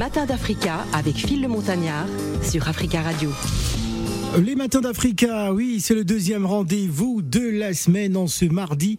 Matins d'Africa avec Phil le Montagnard sur Africa Radio. Les matins d'Africa, oui, c'est le deuxième rendez-vous de la semaine en ce mardi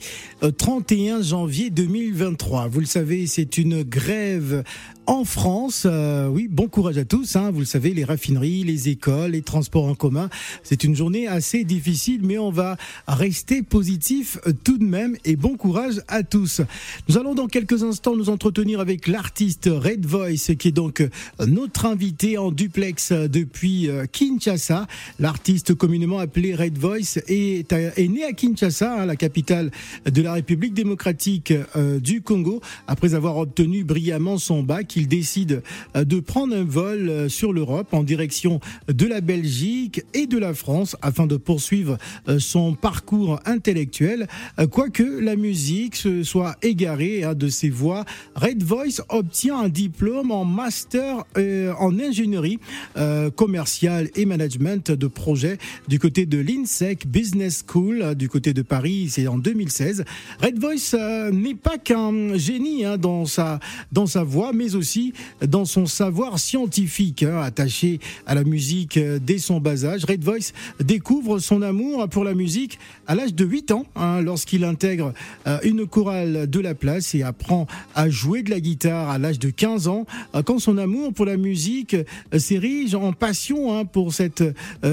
31 euh, janvier 2023. Vous le savez, c'est une grève en France. Euh, oui, bon courage à tous. Hein. Vous le savez, les raffineries, les écoles, les transports en commun. C'est une journée assez difficile, mais on va rester positif euh, tout de même. Et bon courage à tous. Nous allons dans quelques instants nous entretenir avec l'artiste Red Voice, qui est donc notre invité en duplex depuis Kinshasa. L'artiste communément appelé Red Voice est, né à Kinshasa, hein, la capitale de la République démocratique du Congo, après avoir obtenu brillamment son bac il décide euh, de prendre un vol euh, sur l'Europe en direction de la Belgique et de la France afin de poursuivre euh, son parcours intellectuel. Quoique la musique se soit égarée hein, de ses voix, Red Voice obtient un diplôme en master en ingénierie commerciale et management de projet du côté de l'INSEC Business School du côté de Paris, c'est en 2016. Red Voice n'est pas qu'un génie hein, dans sa dans sa voix, mais aussi dans son savoir scientifique, hein, attaché à la musique euh, dès son bas âge. Red Voice découvre son amour pour la musique à l'âge de 8 ans, hein, lorsqu'il intègre euh, une chorale de la place et apprend à jouer de la guitare à l'âge de 15 ans, euh, quand son amour pour la musique s'érige en passion pour cette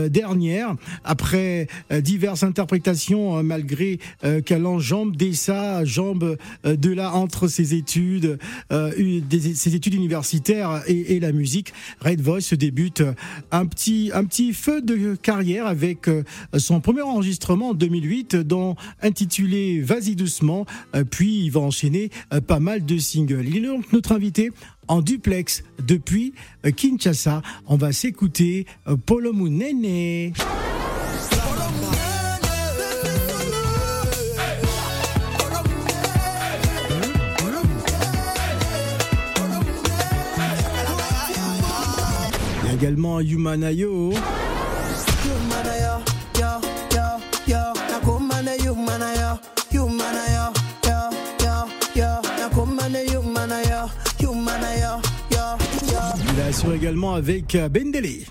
dernière. Après diverses interprétations, malgré qu'elle enjambe dès sa jambe de là entre ses études, universitaires et, la musique, Red Voice débute un petit, un petit feu de carrière avec euh, son premier enregistrement en 2008, dont intitulé Vas-y doucement, euh, puis il va enchaîner euh, pas mal de singles. Il est donc notre invité en duplex depuis Kinshasa. On va s'écouter Polo Mounene. également Yumanayo. Également avec Bendele.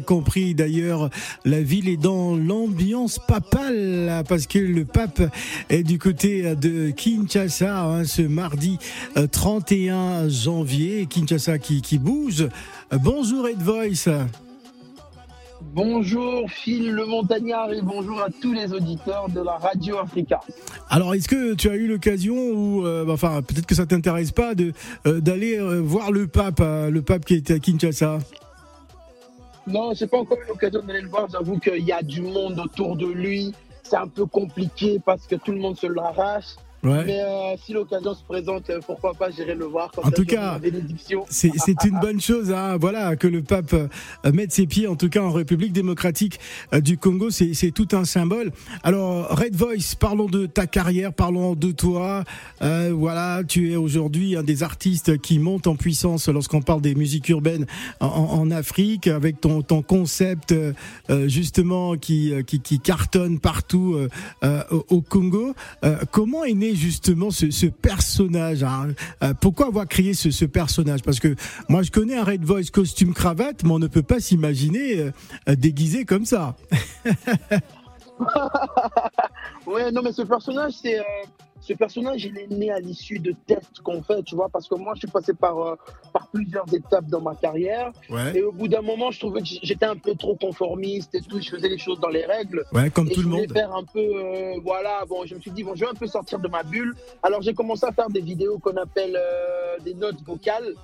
Compris d'ailleurs, la ville est dans l'ambiance papale parce que le pape est du côté de Kinshasa hein, ce mardi 31 euh, janvier. Kinshasa qui, qui bouge. Bonjour Ed Voice. Bonjour Phil le Montagnard et bonjour à tous les auditeurs de la Radio Africa. Alors est-ce que tu as eu l'occasion ou euh, enfin peut-être que ça t'intéresse pas de euh, d'aller voir le pape le pape qui est à Kinshasa? Non, j'ai pas encore eu l'occasion d'aller le voir. J'avoue qu'il y a du monde autour de lui. C'est un peu compliqué parce que tout le monde se l'arrache. Mais euh, si l'occasion se présente, euh, pourquoi pas, j'irai le voir. en tout cas, c'est une bonne chose, hein, voilà, que le pape euh, mette ses pieds, en tout cas en République démocratique du Congo, c'est tout un symbole. Alors, Red Voice, parlons de ta carrière, parlons de toi. voilà, tu es aujourd'hui un des artistes qui monte en puissance lorsqu'on parle des musiques urbaines en, Afrique, avec ton, ton concept justement qui, qui, qui, cartonne partout au, Congo. comment est né justement ce, personnage hein. euh, Pourquoi avoir créé ce, personnage? Parce que moi, je connais un Red Voice costume cravate, mais on ne peut pas s'imaginer euh, euh, déguisé comme ça. ouais, non, mais ce personnage, c'est ce personnage, il est né à l'issue de tests qu'on fait, tu vois, parce que moi, je suis passé par, euh, par plusieurs étapes dans ma carrière. Et au bout d'un moment, je trouvais que j'étais un peu trop conformiste et tout. Je faisais les choses dans les règles. Ouais, comme tout le monde. faire un peu, euh, voilà, bon, je me suis dit, bon, je vais un peu sortir de ma bulle. Alors, j'ai commencé à faire des vidéos qu'on appelle euh, des notes vocales.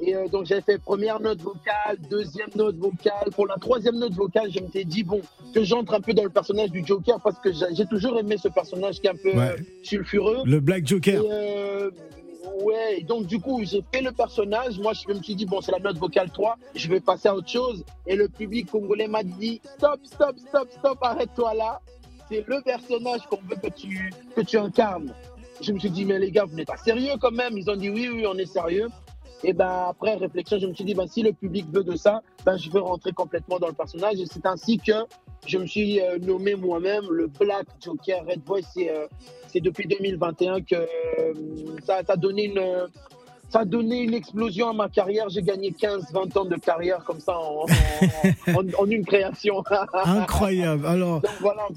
Et euh, donc j'ai fait première note vocale, deuxième note vocale. Pour la troisième note vocale, je m'étais dit, bon, que j'entre un peu dans le personnage du Joker parce que j'ai toujours aimé ce personnage qui est un peu euh, sulfureux. Le Black Joker. Euh, ouais, donc du coup, j'ai fait le personnage. Moi, je me suis dit, bon, c'est la note vocale 3, je vais passer à autre chose. Et le public congolais m'a dit, stop, stop, stop, stop, arrête-toi là. C'est le personnage qu'on veut que tu, que tu incarnes. Je me suis dit, mais les gars, vous n'êtes pas sérieux quand même. Ils ont dit, oui, oui, on est sérieux. Et ben après réflexion, je me suis dit, ben, si le public veut de ça, ben, je veux rentrer complètement dans le personnage. Et c'est ainsi que je me suis euh, nommé moi-même le Black Joker Red Voice. C'est euh, depuis 2021 que euh, ça, a donné une ça a donné une explosion à ma carrière. J'ai gagné 15-20 ans de carrière comme ça en, en, une création. Incroyable. Alors,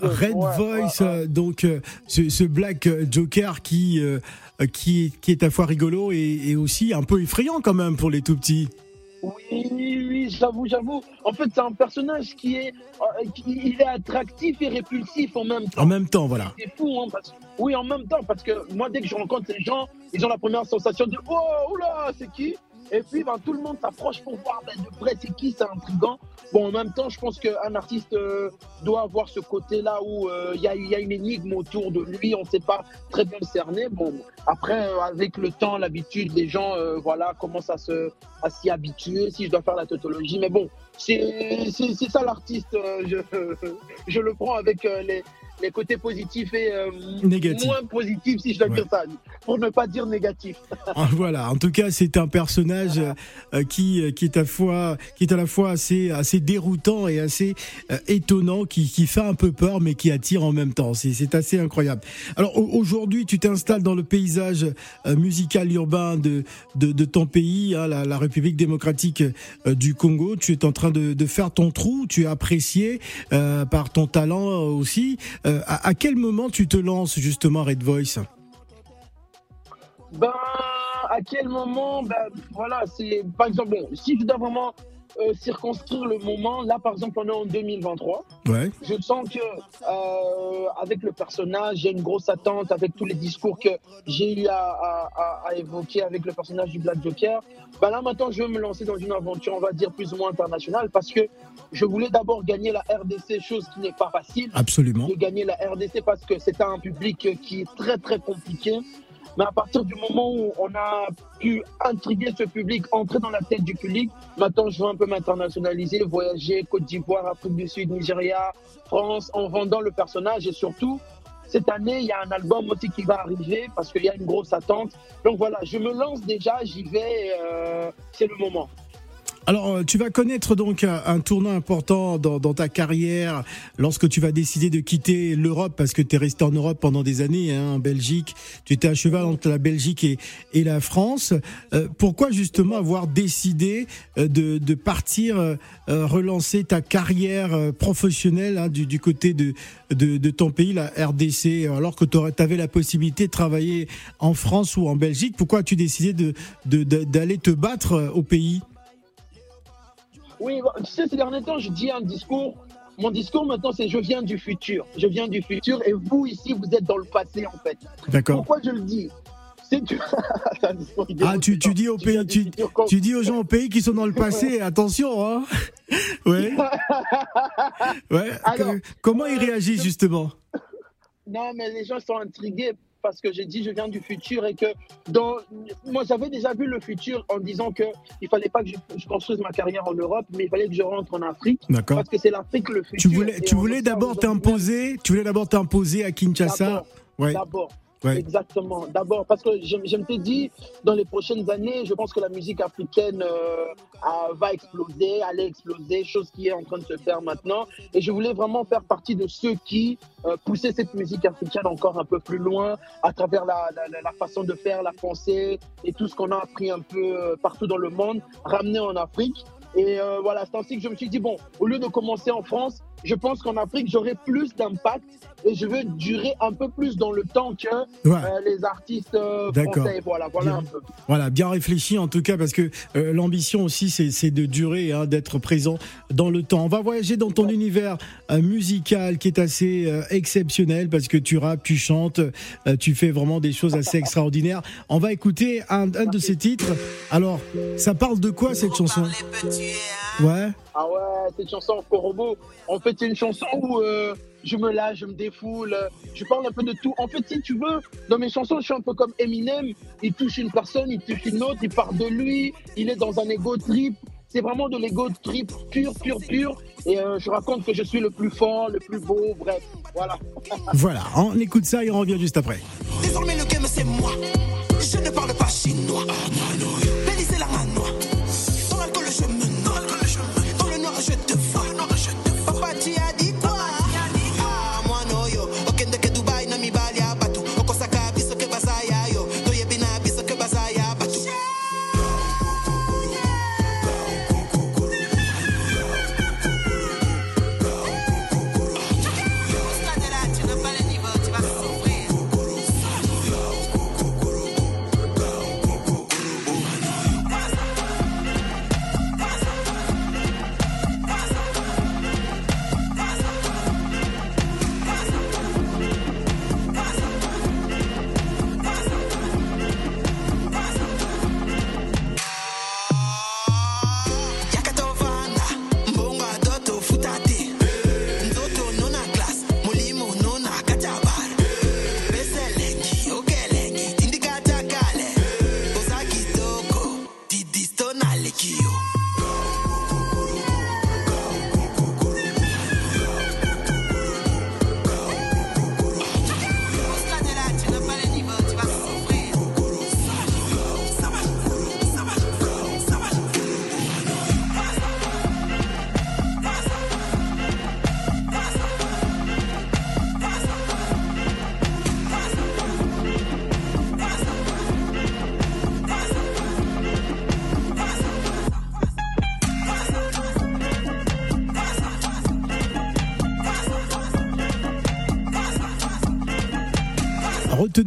Red Voice, donc ce, ce, Black Joker qui euh, qui, qui est à fois rigolo et, aussi un peu effrayant quand même pour les tout petits. Oui, oui, j'avoue, j'avoue. En fait, c'est un personnage qui est, euh, il est attractif et répulsif en même temps. En même temps, voilà. C'est fou, hein, oui, en même temps, parce que moi, dès que je rencontre ces gens, ils ont la première sensation de oh, oula, c'est qui? Et puis, ben, tout le monde s'approche pour voir ben, de vrai c'est qui, c'est intriguant. Bon, en même temps, je pense qu'un artiste euh, doit avoir ce côté-là où euh, il y, a, une énigme autour de lui, on ne sait pas très bien le cerner. Bon, après, euh, avec le temps, l'habitude, les gens voilà, commencent à, s'y habituer, si je dois faire la tautologie. Mais bon, c'est, c'est, ça l'artiste. je, je le prends avec les, les côtés positifs et euh, moins positifs, si je dois dire ça, pour ne pas dire négatif. Ah, voilà, en tout cas, c'est un personnage euh, qui, euh, qui, est à fois, qui est à la fois assez, assez déroutant et assez étonnant, qui, qui fait un peu peur, mais qui attire en même temps. C'est assez incroyable. Alors aujourd'hui, tu t'installes dans le paysage musical urbain de, de, de ton pays, hein, la, la, République démocratique du Congo. Tu es en train de, de faire ton trou, tu es apprécié par ton talent aussi. Euh, à, quel moment tu te lances justement Red Voice? Ben, à quel moment? Ben, voilà, c'est par exemple, si je dois vraiment euh, circonscrire le moment. Là, par exemple, on est en 2023. Ouais. Je sens que euh, avec le personnage, j'ai une grosse attente avec tous les discours que j'ai eu à, évoquer avec le personnage du Black Joker. Ben là, maintenant, je veux me lancer dans une aventure, on va dire, plus ou moins internationale parce que je voulais d'abord gagner la RDC, chose qui n'est pas facile. Absolument. De gagner la RDC parce que c'est un public qui est très, très compliqué. Mais à partir du moment où on a pu intriguer ce public, entrer dans la tête du public, maintenant je veux un peu m'internationaliser, voyager Côte d'Ivoire, Afrique du Sud, Nigeria, France, en vendant le personnage et surtout cette année, il y a un album aussi qui va arriver parce qu'il y a une grosse attente. Donc voilà, je me lance déjà, j'y vais, euh, c'est le moment. Alors, euh, tu vas connaître donc un tournant important dans, ta carrière lorsque tu vas décider de quitter l'Europe, parce que tu es resté en Europe pendant des années, hein, en Belgique. Tu étais à cheval entre la Belgique et, et la France. Euh, pourquoi justement avoir décidé euh, de, de partir relancer ta carrière professionnelle hein, du, du, côté de, de, de, ton pays, la RDC, alors que tu avais la possibilité de travailler en France ou en Belgique? Pourquoi as-tu décidé d'aller de, d'aller te battre au pays? Oui, tu sais, ces derniers temps, je dis un discours. Mon discours maintenant, c'est je viens du futur. Je viens du futur et vous, ici, vous êtes dans le passé, en fait. D'accord. Pourquoi je le dis? Ah, tu, tu, dis au pays, tu, tu, dis aux gens au pays qui sont dans le passé, attention, hein Ouais. ouais. comment ils réagissent justement? Non, mais les gens sont intrigués parce que j'ai dit je viens du futur et que dans moi j'avais déjà vu le futur en disant que il fallait pas que je, construise ma carrière en Europe mais il fallait que je rentre en Afrique parce que c'est l'Afrique le futur. Tu voulais tu voulais d'abord t'imposer, tu voulais d'abord t'imposer à Kinshasa. D'abord. Exactement. D'abord, parce que je, je me dit, dans les prochaines années, je pense que la musique africaine euh, va exploser, allait exploser, chose qui est en train de se faire maintenant. Et je voulais vraiment faire partie de ceux qui euh, poussaient cette musique africaine encore un peu plus loin à travers la, la, la façon de faire, la pensée et tout ce qu'on a appris un peu euh, partout dans le monde, ramener en Afrique. Et voilà, c'est ainsi que je me suis dit, bon, au lieu de commencer en France, je pense qu'en Afrique, j'aurai plus d'impact et je veux durer un peu plus dans le temps que euh, les artistes euh, français. Voilà, voilà bien, un peu. Voilà, bien réfléchi en tout cas, parce que euh, l'ambition aussi, c'est de durer, hein, d'être présent dans le temps. On va voyager dans ton univers musical qui est assez exceptionnel, parce que tu rappes, tu chantes, tu fais vraiment des choses assez extraordinaires. On va écouter un, un de ces titres. Alors, ça parle de quoi cette chanson? Ouais. Ah ouais, cette chanson Corobo. En fait, c'est une chanson où euh, je me lâche, je me défoule, je parle un peu de tout. En fait, si tu veux, dans mes chansons, je suis un peu comme Eminem. Il touche une personne, il touche une autre, il parle de lui, il est dans un ego trip. C'est vraiment de l'ego trip pur, pur, pur. Et euh, je raconte que je suis le plus fort, le plus beau, bref, voilà. voilà, on écoute ça et on revient juste après. Désormais, le game, c'est moi. Je ne parle pas chinois.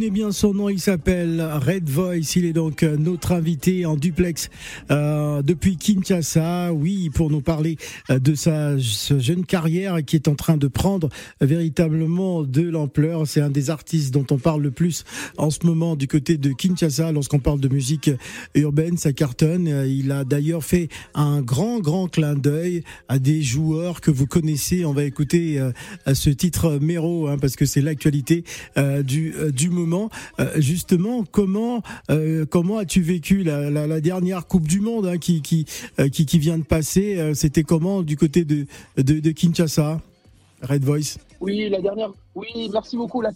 Retenez bien son nom, il s'appelle Red Voice. Il est donc euh, notre invité en duplex euh, depuis Kinshasa. Oui, pour nous parler euh, de sa jeune carrière qui est en train de prendre véritablement de l'ampleur. C'est un des artistes dont on parle le plus en ce moment du côté de Kinshasa lorsqu'on parle de musique urbaine. Ça cartonne. Il a d'ailleurs fait un grand, grand clin d'œil à des joueurs que vous connaissez. On va écouter ce titre Mero hein, parce que c'est l'actualité du moment. Euh, justement, comment euh, comment as-tu vécu la, dernière Coupe du Monde hein, qui euh, qui, qui vient de passer C'était comment du côté de, de, Kinshasa, Red Voice? Oui, la dernière. Oui, merci beaucoup. La,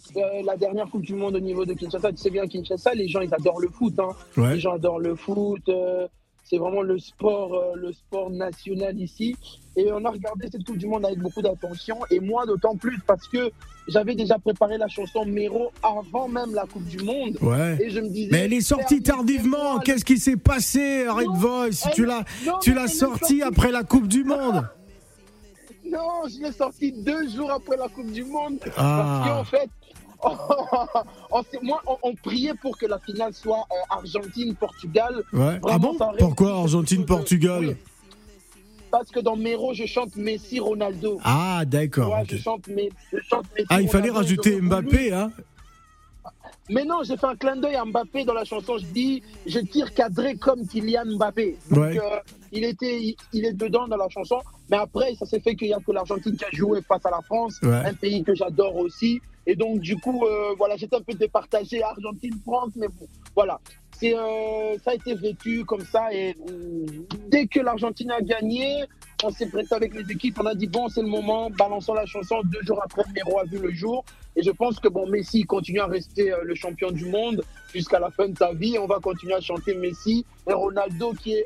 dernière Coupe du Monde au niveau de Kinshasa, tu sais bien Kinshasa, les gens ils adorent le foot. Hein. Les gens adorent le foot. C'est vraiment le sport, euh, le sport national ici. Et on a regardé cette Coupe du Monde avec beaucoup d'attention. Et moi, d'autant plus parce que j'avais déjà préparé la chanson Mero avant même la Coupe du Monde. Ouais. Et je me disais. Mais elle est sortie tardivement. Qu'est-ce qui s'est passé, Red Voice Tu l'as, tu l'as sortie après la Coupe du Monde. Non, je l'ai sortie deux jours après la Coupe du Monde. Ah. Parce qu'en fait, moi, on, priait pour que la finale soit euh, Argentine-Portugal. Ah bon Pourquoi Argentine-Portugal Parce que dans Mero, je chante Messi-Ronaldo. Ah, d'accord. je, chante Messi, Ah, il fallait rajouter Mbappé, hein Mais non, j'ai fait un clin d'œil à Mbappé dans la chanson. Je dis, je tire cadré comme Kylian Mbappé. Donc, Ouais. euh, il, était, il, il est dedans dans la chanson. Mais après, ça s'est fait qu'il n'y a que l'Argentine qui a joué face à la France, Ouais. un pays que j'adore aussi. Et donc, du coup, euh, voilà, j'étais un peu départagé Argentine-France, mais bon, voilà. Euh, ça a été vécu comme ça. Et dès que l'Argentine a gagné, on s'est prêté avec les équipes. On a dit, bon, c'est le moment, balançons la chanson. Deux jours après, Mero a vu le jour. Et je pense que bon, Messi continue à rester euh, le champion du monde jusqu'à la fin de sa vie. On va continuer à chanter Messi et Ronaldo qui est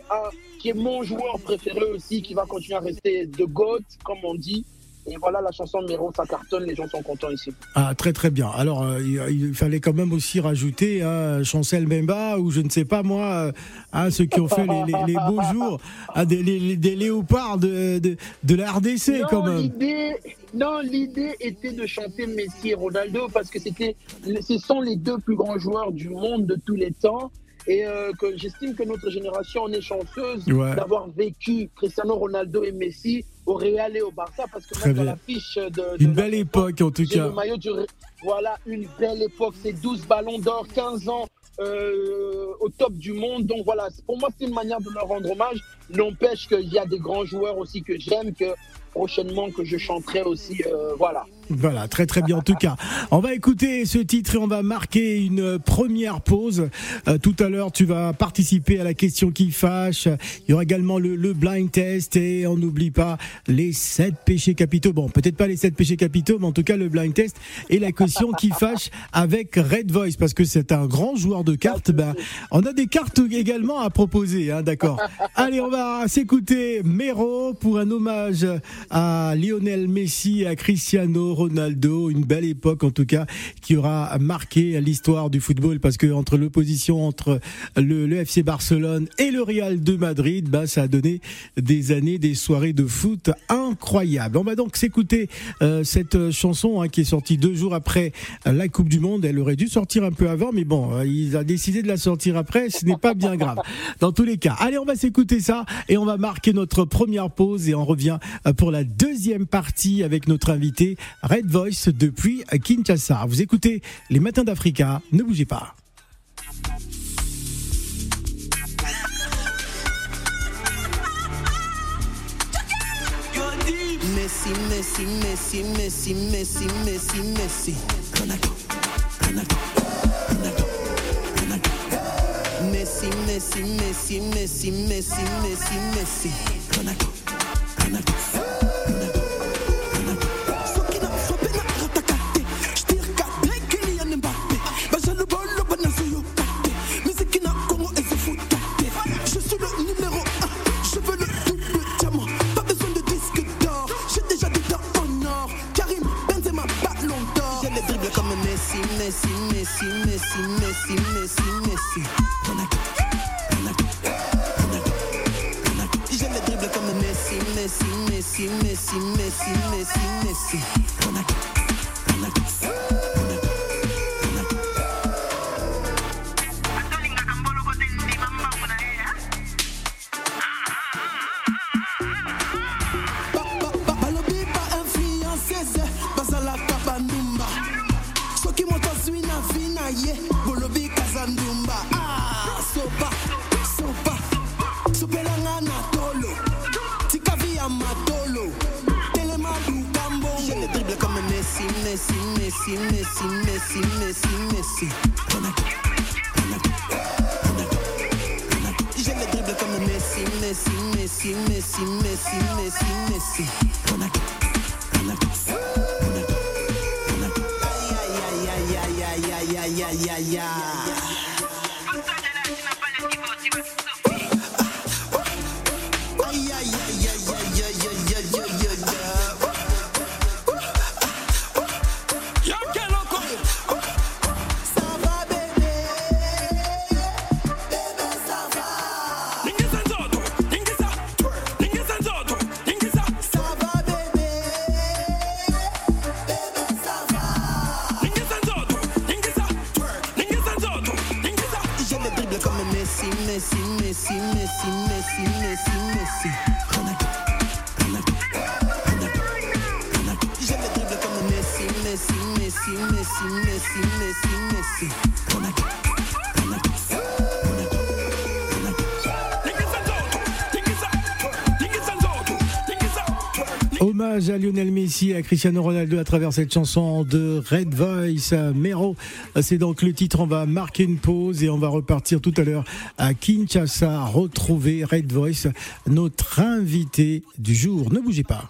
qui est mon joueur préféré aussi, qui va continuer à rester de GOAT, comme on dit. Et voilà la chanson Mero, ça cartonne, les gens sont contents ici. Ah, très très bien. Alors, euh, il, fallait quand même aussi rajouter hein, Chancel Mbemba ou je ne sais pas moi, euh, hein, ceux qui ont fait les, les- les beaux jours, ah, des, les- les- des léopards de, de, de la RDC Non, quand même. l'idée, non, l'idée était de chanter Messi et Ronaldo parce que c'était, ce sont les deux plus grands joueurs du monde de tous les temps. Et euh, que j'estime que notre génération en est chanceuse Ouais. d'avoir vécu Cristiano Ronaldo et Messi au Real et au Barça parce que Très même dans bien. la fiche de, de Une belle époque en tout cas. le maillot du Voilà, une belle époque. C'est 12 ballons d'or, 15 ans euh, au top du monde. Donc voilà, pour moi, c'est une manière de leur rendre hommage. N'empêche qu'il y a des grands joueurs aussi que j'aime, que prochainement que je chanterai aussi. euh, voilà. Voilà, très très bien en tout cas. On va écouter ce titre et on va marquer une première pause. Euh, tout à l'heure, tu vas participer à la question qui fâche. Il y aura également le, le blind test et on n'oublie pas les sept péchés capitaux. Bon, peut-être pas les sept péchés capitaux, mais en tout cas le blind test et la question qui fâche avec Red Voice parce que c'est un grand joueur de cartes. Ben, on a des cartes également à proposer, hein, d'accord. Allez, on va s'écouter Mero pour un hommage à Lionel Messi à Cristiano Ronaldo. Une belle époque, en tout cas, qui aura marqué l'histoire du football parce que entre l'opposition entre le, le FC Barcelone et le Real de Madrid, bah, ça a donné des années, des soirées de foot incroyables. On va donc s'écouter euh, cette chanson hein, qui est sortie deux jours après la Coupe du Monde. Elle aurait dû sortir un peu avant, mais bon, euh, il a décidé de la sortir après. Ce n'est pas bien grave. Dans tous les cas, allez, on va s'écouter ça et on va marquer notre première pause et on revient euh, pour la deuxième partie avec notre invité Red Voice depuis Kinshasa. Vous écoutez les Matins d'Africa. Ne bougez pas. Messi, Messi, Messi, Messi, Messi, Messi, Messi. Messi, Messi, Messi, na vi na ye bolobi kaza ndumba Ah, sopa sopa sopelanga na tolo matolo telema le dribble comme Messi, Messi, Messi, Messi, Messi, Messi, Messi. Ronaldo, Ronaldo, Messi, Messi, Messi, Messi, Messi, Messi, Messi. Ronaldo, Ronaldo. yeah. Hommage à Lionel Messi et à Cristiano Ronaldo à travers cette chanson de Red Voice Mero. C'est donc le titre. On va marquer une pause et on va repartir tout à l'heure à Kinshasa, retrouver Red Voice, notre invité du jour. Ne bougez pas.